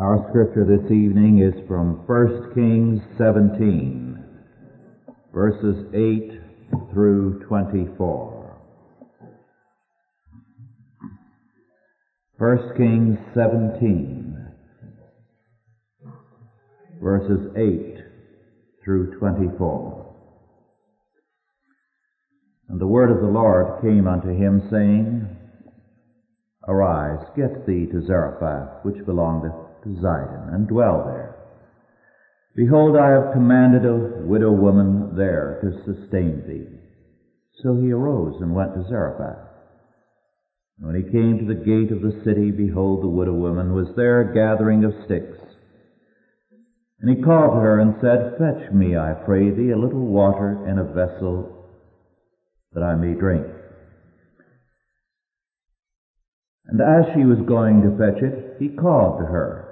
Our scripture this evening is from 1 Kings 17, verses 8 through 24. 1 Kings 17, verses 8 through 24. And the word of the Lord came unto him, saying, Arise, get thee to Zarephath, which belongeth to Zidon, and dwell there. Behold, I have commanded a widow woman there to sustain thee. So he arose and went to Zarephath. And when he came to the gate of the city, behold, the widow woman was there gathering of sticks. And he called to her and said, Fetch me, I pray thee, a little water in a vessel that I may drink. And as she was going to fetch it, he called to her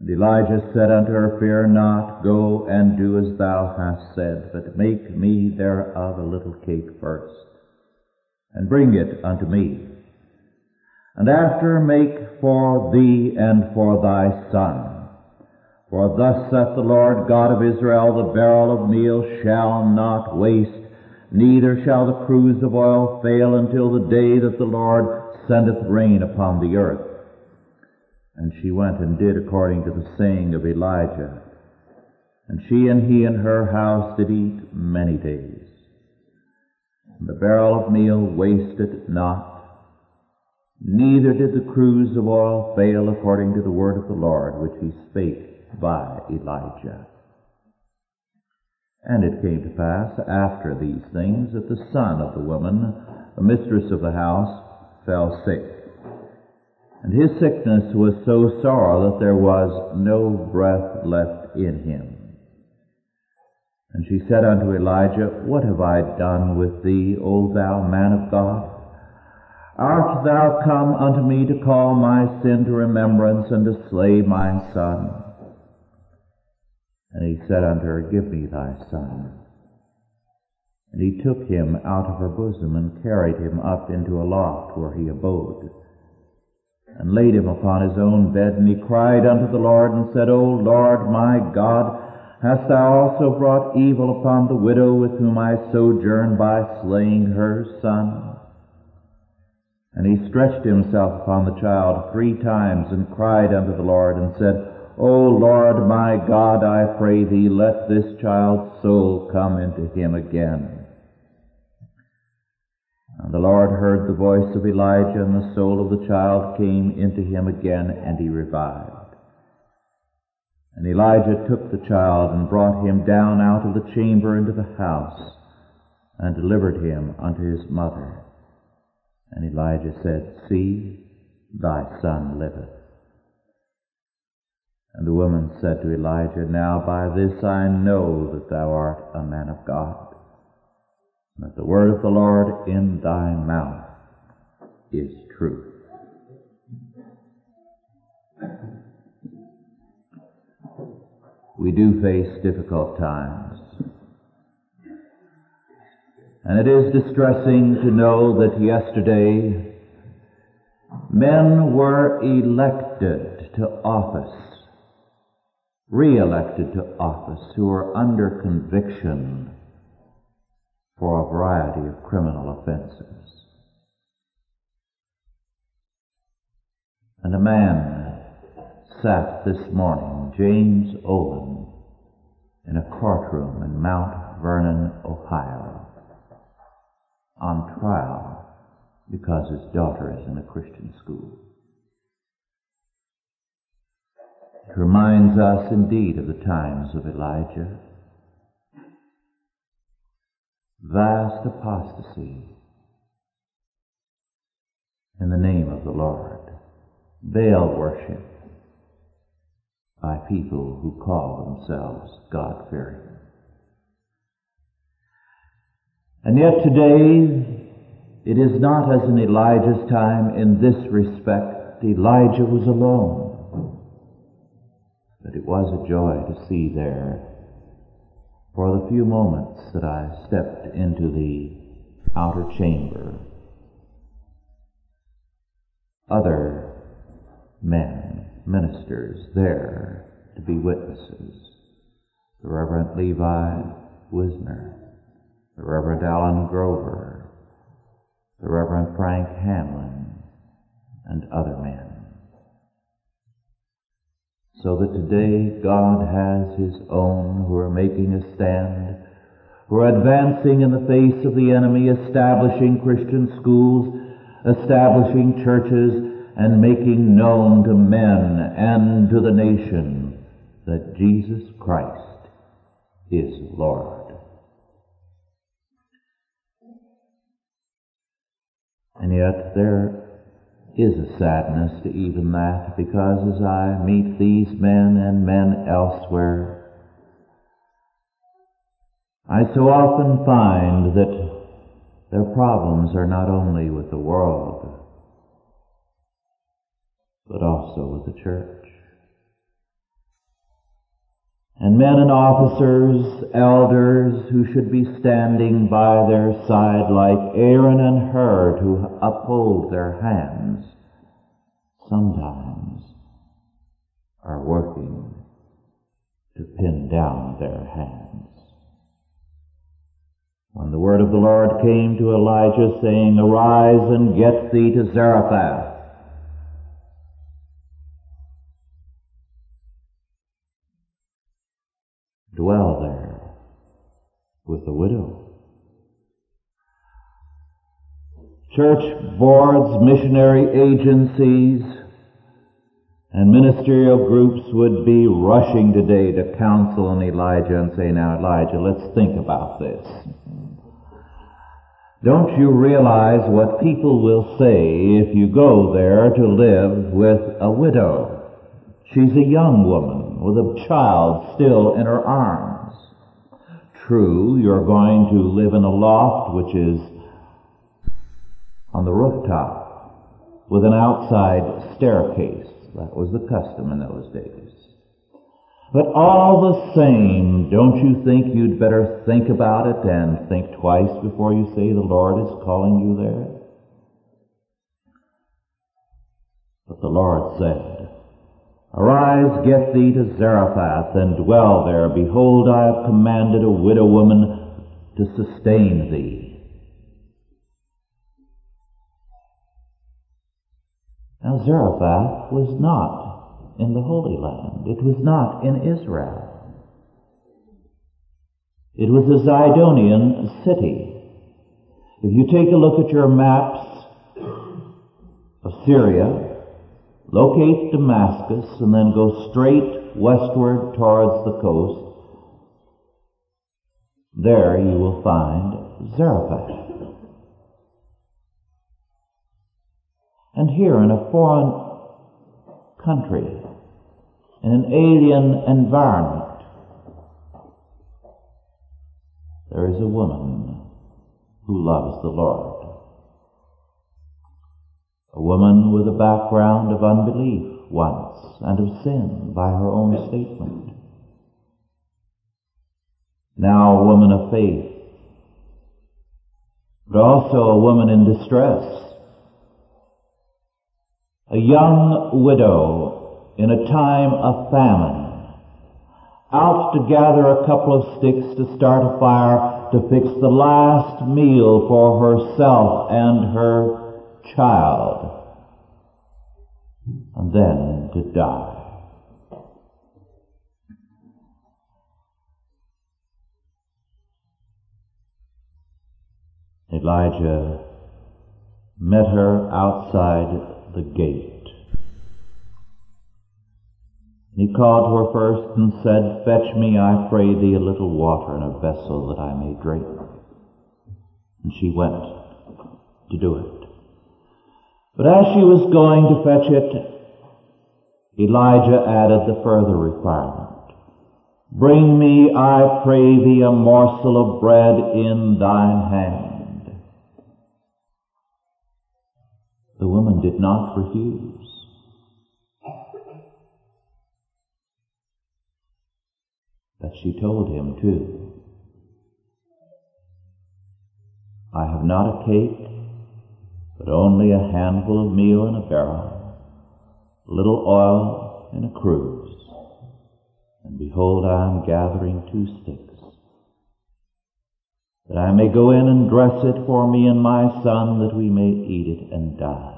And Elijah said unto her, Fear not, go and do as thou hast said, but make me thereof a little cake first, and bring it unto me. And after make for thee and for thy son. For thus saith the Lord God of Israel, the barrel of meal shall not waste, neither shall the cruse of oil fail until the day that the Lord sendeth rain upon the earth. And she went and did according to the saying of Elijah. And she and he and her house did eat many days. And the barrel of meal wasted not, neither did the cruse of oil fail according to the word of the Lord which he spake by Elijah. And it came to pass after these things that the son of the woman, the mistress of the house, fell sick. And his sickness was so sore that there was no breath left in him. And she said unto Elijah, What have I done with thee, O thou man of God? Art thou come unto me to call my sin to remembrance and to slay my son? And he said unto her, Give me thy son. And he took him out of her bosom and carried him up into a loft where he abode and laid him upon his own bed. And he cried unto the Lord and said, O Lord my God, hast thou also brought evil upon the widow with whom I sojourn by slaying her son? And he stretched himself upon the child three times and cried unto the Lord and said, O Lord my God, I pray thee, let this child's soul come into him again. And the Lord heard the voice of Elijah, and the soul of the child came into him again, and he revived. And Elijah took the child and brought him down out of the chamber into the house, and delivered him unto his mother. And Elijah said, See, thy son liveth. And the woman said to Elijah, Now by this I know that thou art a man of God that the word of the Lord in thy mouth is truth. We do face difficult times. And it is distressing to know that yesterday men were elected to office, re-elected to office, who are under conviction for a variety of criminal offenses. And a man sat this morning, James Owen, in a courtroom in Mount Vernon, Ohio, on trial because his daughter is in a Christian school. It reminds us indeed of the times of Elijah vast apostasy in the name of the Lord, Baal worship by people who call themselves God-fearing. And yet today, it is not as in Elijah's time in this respect. Elijah was alone. But it was a joy to see there, for the few moments that I stepped into the outer chamber, other men, ministers there to be witnesses. The Reverend Levi Whisner, the Reverend Alan Grover, the Reverend Frank Hamlin, and other men. So that today God has His own who are making a stand, who are advancing in the face of the enemy, establishing Christian schools, establishing churches, and making known to men and to the nation that Jesus Christ is Lord. And yet there is a sadness to even that because as I meet these men and men elsewhere, I so often find that their problems are not only with the world, but also with the church. And men and officers, elders who should be standing by their side like Aaron and Hur to uphold their hands, sometimes are working to pin down their hands. When the word of the Lord came to Elijah saying, Arise and get thee to Zarephath, dwell there with the widow. Church boards, missionary agencies, and ministerial groups would be rushing today to counsel on Elijah and say, now Elijah, let's think about this. Don't you realize what people will say if you go there to live with a widow? She's a young woman with a child still in her arms. True, you're going to live in a loft which is on the rooftop with an outside staircase. That was the custom in those days. But all the same, don't you think you'd better think about it and think twice before you say the Lord is calling you there? But the Lord said, Arise, get thee to Zarephath, and dwell there. Behold, I have commanded a widow woman to sustain thee. Now Zarephath was not in the Holy Land. It was not in Israel. It was a Zidonian city. If you take a look at your maps of Syria, locate Damascus, and then go straight westward towards the coast, there you will find Zarephath. And here in a foreign country, in an alien environment, there is a woman who loves the Lord a woman with a background of unbelief once and of sin by her own statement. Now a woman of faith, but also a woman in distress. A young widow in a time of famine, out to gather a couple of sticks to start a fire to fix the last meal for herself and her child and then to die. Elijah met her outside the gate. He called to her first and said, Fetch me, I pray thee, a little water in a vessel that I may drink. And she went to do it. But as she was going to fetch it, Elijah added the further requirement. Bring me, I pray thee, a morsel of bread in thine hand. The woman did not refuse. But she told him too, I have not a cake, but only a handful of meal in a barrel, a little oil in a cruse. And behold, I am gathering two sticks, that I may go in and dress it for me and my son, that we may eat it and die.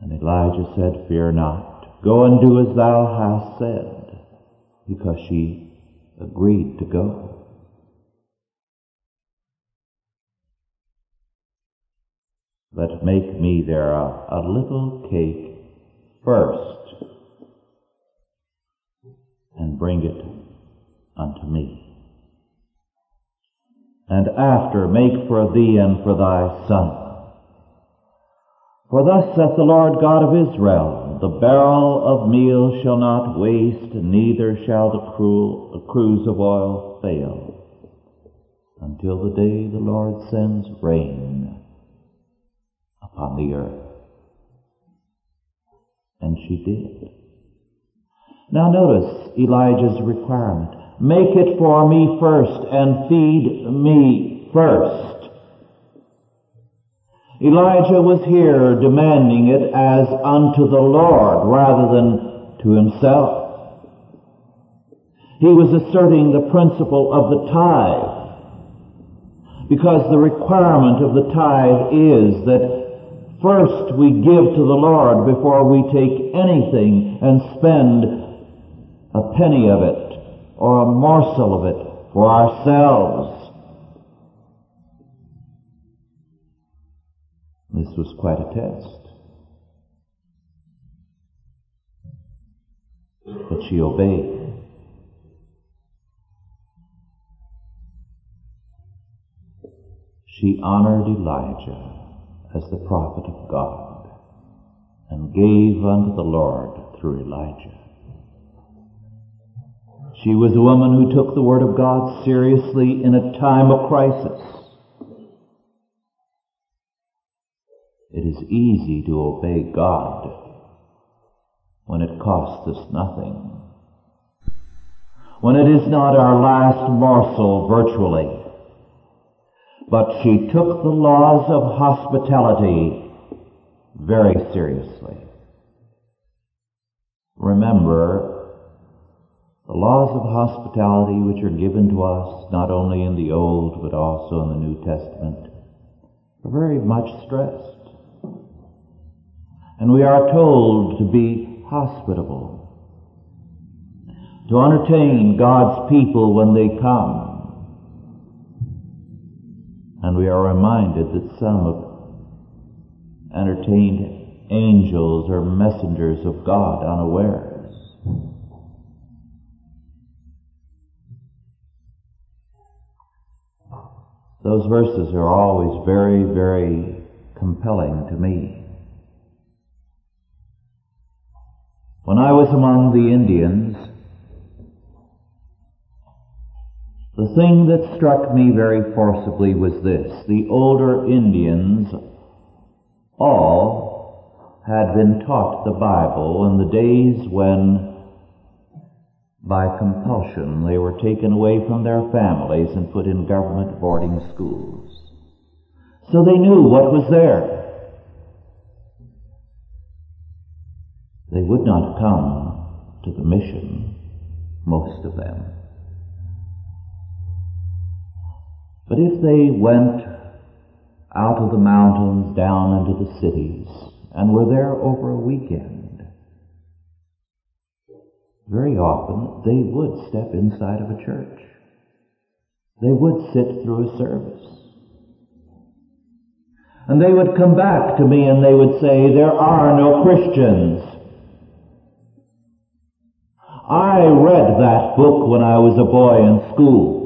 And Elijah said, Fear not. Go and do as thou hast said, because she agreed to go. But make me there a, uh, a little cake first and bring it unto me. And after make for thee and for thy son. For thus saith the Lord God of Israel, the barrel of meal shall not waste, neither shall the, cruse of oil fail, until the day the Lord sends rain upon the earth. And she did. Now notice Elijah's requirement. Make it for me first and feed me first. Elijah was here demanding it as unto the Lord rather than to himself. He was asserting the principle of the tithe. Because the requirement of the tithe is that first we give to the Lord before we take anything and spend a penny of it or a morsel of it for ourselves. This was quite a test. But she obeyed. She honored Elijah as the prophet of God and gave unto the Lord through Elijah. She was a woman who took the Word of God seriously in a time of crisis. It is easy to obey God when it costs us nothing. When it is not our last morsel virtually. But she took the laws of hospitality very seriously. Remember, the laws of hospitality which are given to us not only in the Old but also in the New Testament are very much stressed. And we are told to be hospitable, to entertain God's people when they come. And we are reminded that some have entertained angels or messengers of God unawares. Those verses are always very, very compelling to me. When I was among the Indians, the thing that struck me very forcibly was this. The older Indians all had been taught the Bible in the days when by compulsion, they were taken away from their families and put in government boarding schools. So they knew what was there. They would not come to the mission, most of them. But if they went out of the mountains down into the cities and were there over a weekend, very often they would step inside of a church. They would sit through a service. And they would come back to me and they would say, there are no Christians. I read that book when I was a boy in school.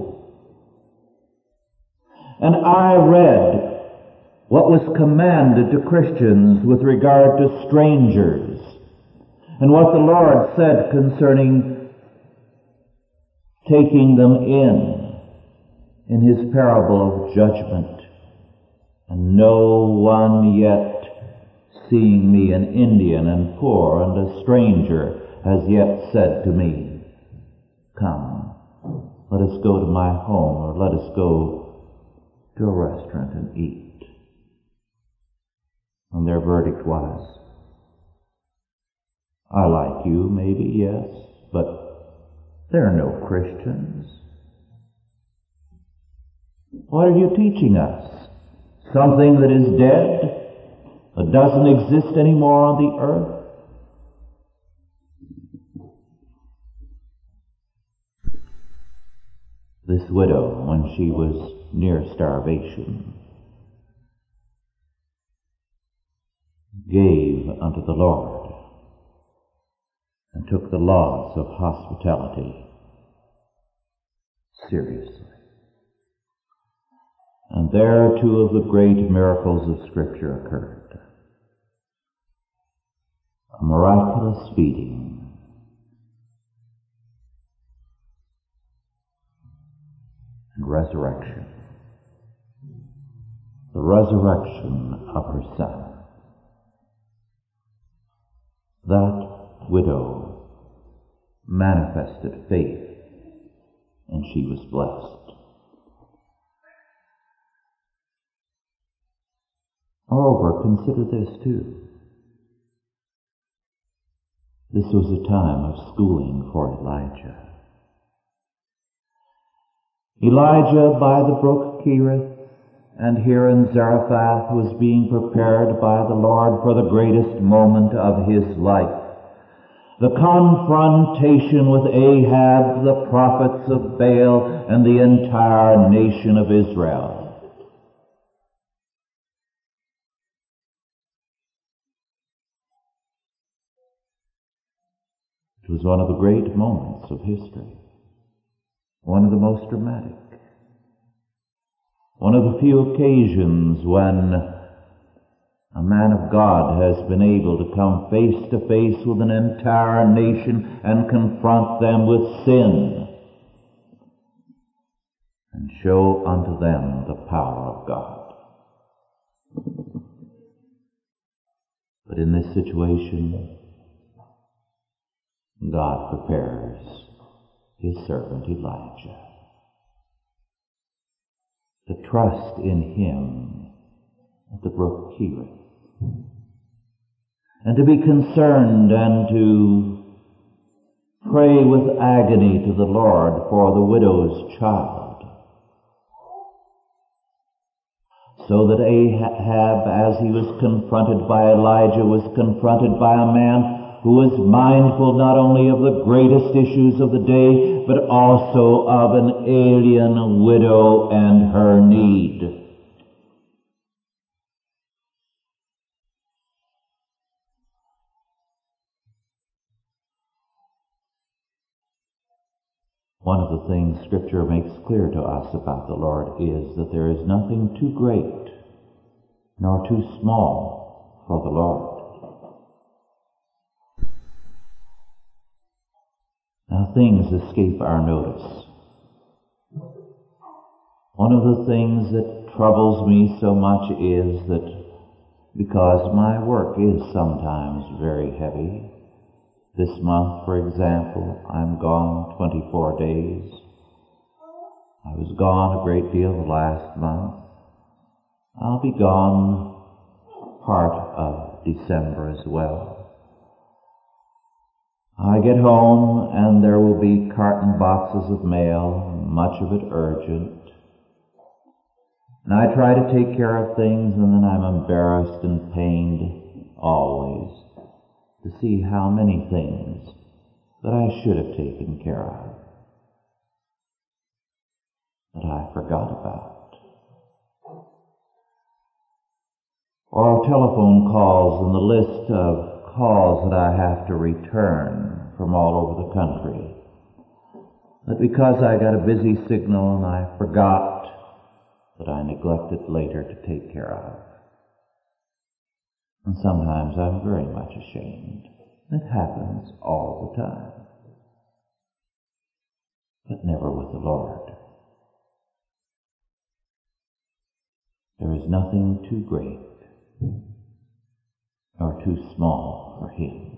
And I read what was commanded to Christians with regard to strangers, and what the Lord said concerning taking them in, in his parable of judgment. And no one yet seeing me an Indian and poor and a stranger has yet said to me, Come, let us go to my home or let us go to a restaurant and eat. And their verdict was, I like you, maybe, yes, but they're no Christians. What are you teaching us? Something that is dead, that doesn't exist anymore on the earth? This widow, when she was near starvation, gave unto the Lord and took the laws of hospitality seriously. And there two of the great miracles of Scripture occurred. A miraculous feeding and resurrection. The resurrection of her son. That widow manifested faith and she was blessed. Moreover, consider this too. This was a time of schooling for Elijah. Elijah by the brook Cherith and here in Zarephath was being prepared by the Lord for the greatest moment of his life. The confrontation with Ahab, the prophets of Baal, and the entire nation of Israel. It was one of the great moments of history. One of the most dramatic. One of the few occasions when a man of God has been able to come face to face with an entire nation and confront them with sin and show unto them the power of God. But in this situation, God prepares his servant Elijah to trust in him at the brook Cherith. And to be concerned and to pray with agony to the Lord for the widow's child. So that Ahab, as he was confronted by Elijah, was confronted by a man who was mindful not only of the greatest issues of the day, but also of an alien widow and her need. One of the things Scripture makes clear to us about the Lord is that there is nothing too great nor too small for the Lord. Now things escape our notice. One of the things that troubles me so much is that because my work is sometimes very heavy, this month, for example, I'm gone 24 days. I was gone a great deal last month. I'll be gone part of December as well. I get home and there will be carton boxes of mail, much of it urgent. And I try to take care of things and then I'm embarrassed and pained always to see how many things that I should have taken care of that I forgot about. Or telephone calls and the list of calls that I have to return from all over the country. That because I got a busy signal and I forgot that I neglected later to take care of. And sometimes I'm very much ashamed. It happens all the time. But never with the Lord. There is nothing too great or too small for him.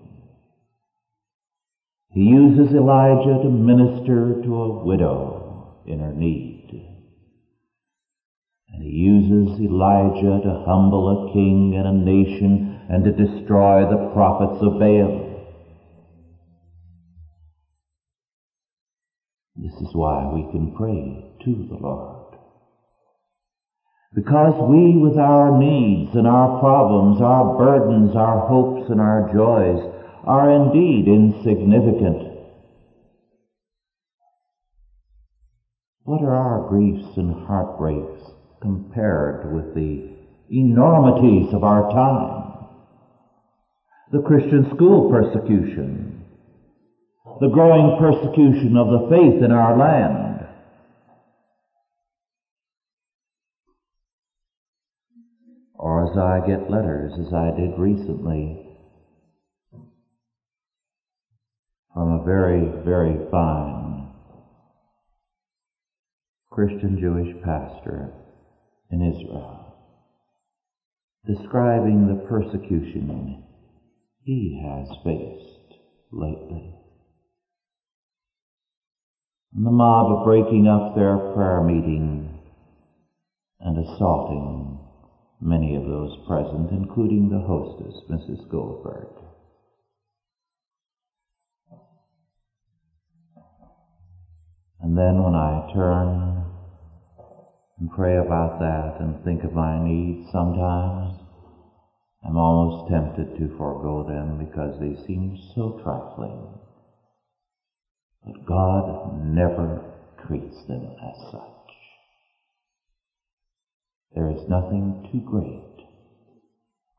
He uses Elijah to minister to a widow in her need. And he uses Elijah to humble a king and a nation and to destroy the prophets of Baal. This is why we can pray to the Lord. Because we, with our needs and our problems, our burdens, our hopes and our joys, are indeed insignificant. What are our griefs and heartbreaks compared with the enormities of our time? The Christian school persecution, the growing persecution of the faith in our land, or as I get letters, as I did recently, from a very, very fine Christian Jewish pastor in Israel, describing the persecution he has faced lately. And the mob breaking up their prayer meeting and assaulting many of those present, including the hostess, Mrs. Goldberg. And then when I turn and pray about that and think of my needs sometimes, I'm almost tempted to forego them because they seem so trifling. But God never treats them as such. There is nothing too great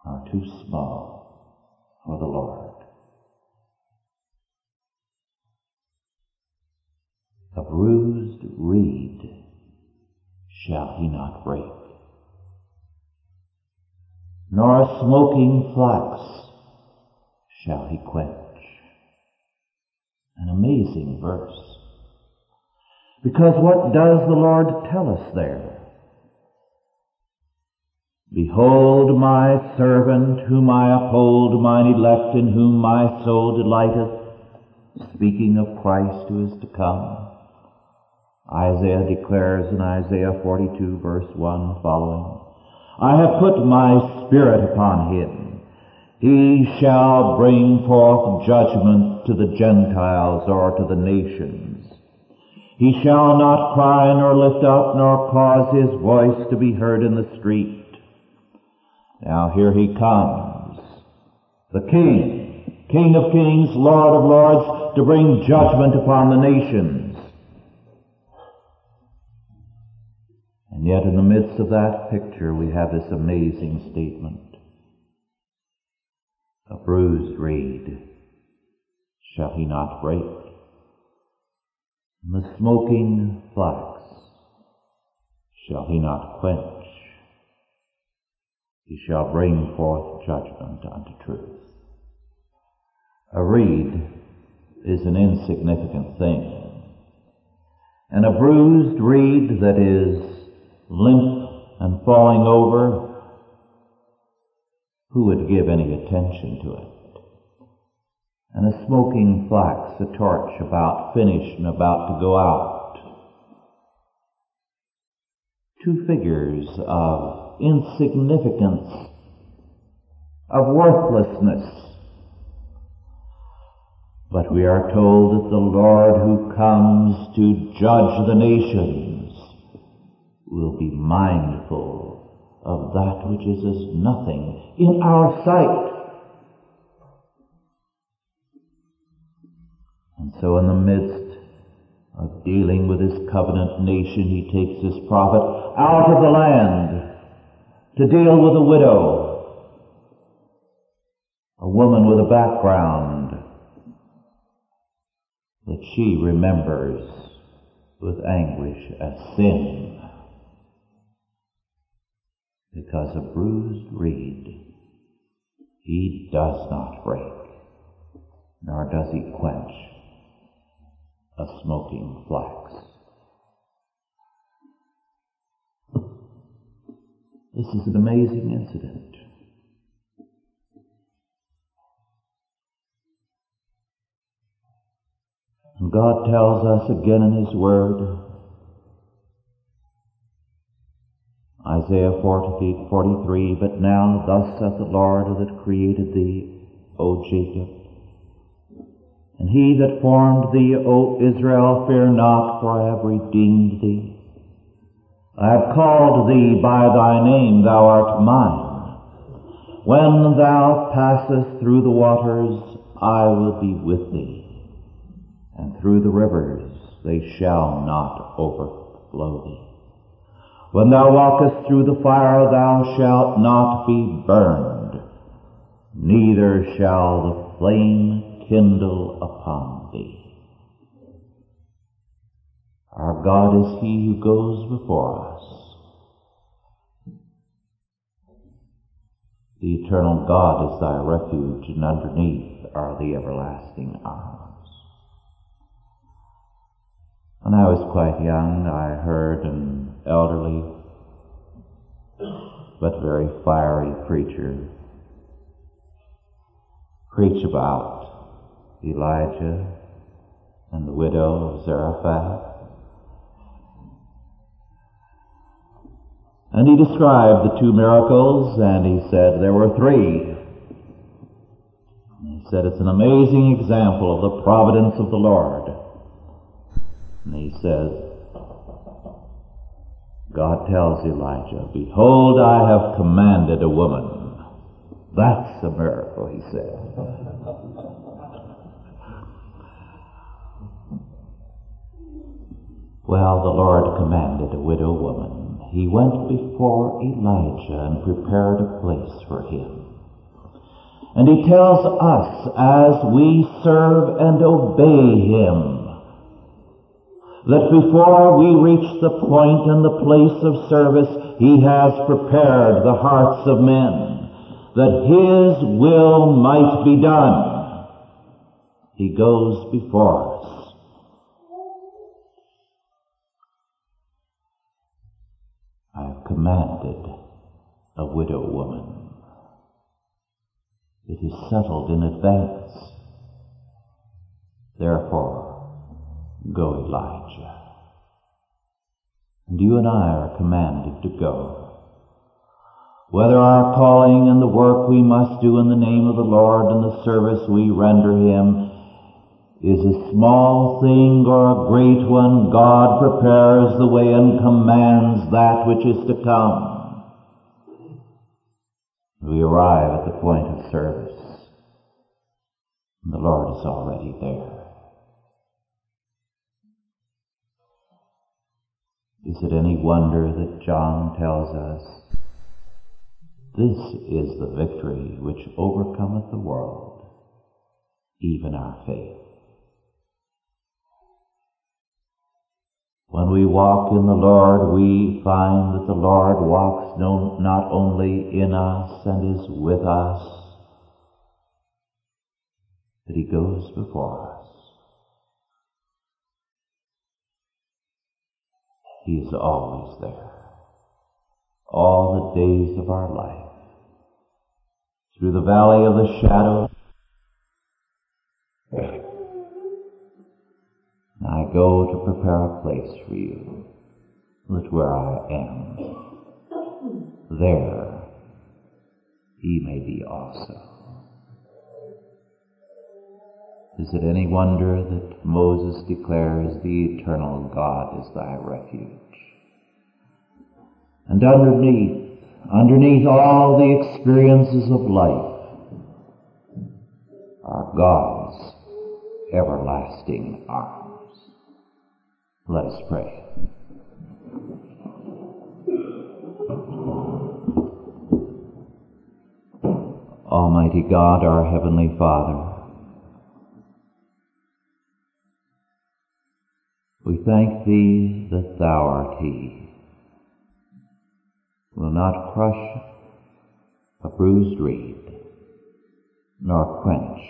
or too small for the Lord. A bruised reed shall he not break, nor a smoking flax shall he quench. An amazing verse. Because what does the Lord tell us there? Behold my servant whom I uphold, mine elect in whom my soul delighteth, speaking of Christ who is to come. Isaiah declares in Isaiah 42 verse 1 following, I have put my spirit upon him. He shall bring forth judgment to the Gentiles or to the nations. He shall not cry nor lift up nor cause his voice to be heard in the street. Now here he comes, the King, King of kings, Lord of lords, to bring judgment upon the nations. And yet in the midst of that picture we have this amazing statement. A bruised reed shall he not break. And the smoking flax shall he not quench. He shall bring forth judgment unto truth. A reed is an insignificant thing. And a bruised reed that is limp and falling over, who would give any attention to it? And a smoking flax, a torch about finished and about to go out. Two figures of insignificance, of worthlessness. But we are told that the Lord who comes to judge the nations will be mindful of that which is as nothing in our sight. And so in the midst of dealing with his covenant nation, he takes his prophet out of the land to deal with a widow, a woman with a background that she remembers with anguish as sin because a bruised reed He does not break, nor does he quench a smoking flax. This is an amazing incident. And God tells us again in His Word, Isaiah 40, 43, But now thus saith the Lord that created thee, O Jacob, and he that formed thee, O Israel, fear not, for I have redeemed thee. I have called thee by thy name, thou art mine. When thou passest through the waters, I will be with thee and through the rivers they shall not overflow thee. When thou walkest through the fire, thou shalt not be burned, neither shall the flame kindle upon thee. Our God is He who goes before us. The eternal God is thy refuge, and underneath are the everlasting arms. When I was quite young, I heard an elderly but very fiery preacher preach about Elijah and the widow of Zarephath. And he described the two miracles, and he said there were three. He said it's an amazing example of the providence of the Lord. And he says, God tells Elijah, Behold, I have commanded a woman. That's a miracle, he said. well, the Lord commanded a widow woman. He went before Elijah and prepared a place for him. And he tells us as we serve and obey him, that before we reach the point and the place of service, He has prepared the hearts of men, that His will might be done. He goes before us. I have commanded a widow woman. It is settled in advance. Therefore, Go, Elijah. And you and I are commanded to go. Whether our calling and the work we must do in the name of the Lord and the service we render Him is a small thing or a great one, God prepares the way and commands that which is to come. We arrive at the point of service. The Lord is already there. Is it any wonder that John tells us, This is the victory which overcometh the world, even our faith. When we walk in the Lord, we find that the Lord walks no, not only in us and is with us, but He goes before us. He is always there. All the days of our life. Through the valley of the shadow, I go to prepare a place for you, that where I am, there he may be also. Is it any wonder that Moses declares the eternal God is thy refuge? And underneath, underneath all the experiences of life are God's everlasting arms. Let us pray. Almighty God, our Heavenly Father, We thank thee that thou art he, will not crush a bruised reed, nor quench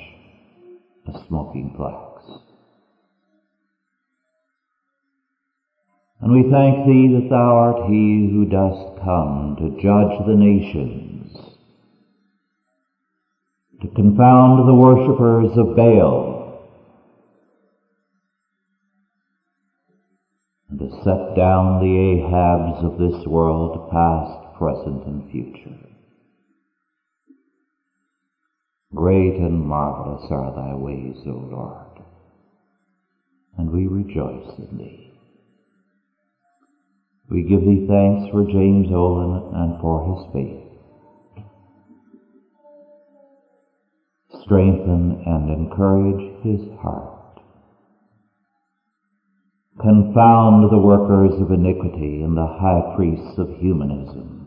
a smoking flax. And we thank thee that thou art he who dost come to judge the nations, to confound the worshippers of Baal, and to set down the Ahabs of this world, past, present, and future. Great and marvelous are thy ways, O Lord, and we rejoice in thee. We give thee thanks for James Olin and for his faith. Strengthen and encourage his heart. Confound the workers of iniquity and the high priests of humanism.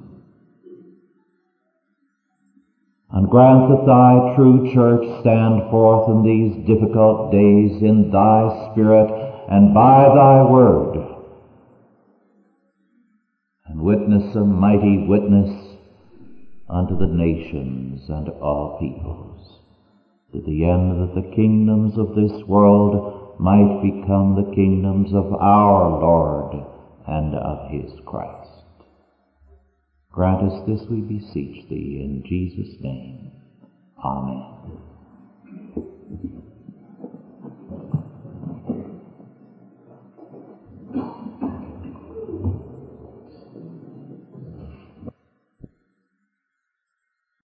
And grant that thy true church stand forth in these difficult days in thy spirit and by thy word, and witness a mighty witness unto the nations and all peoples, to the end that the kingdoms of this world might become the kingdoms of our Lord and of his Christ. Grant us this, we beseech thee, in Jesus' name. Amen.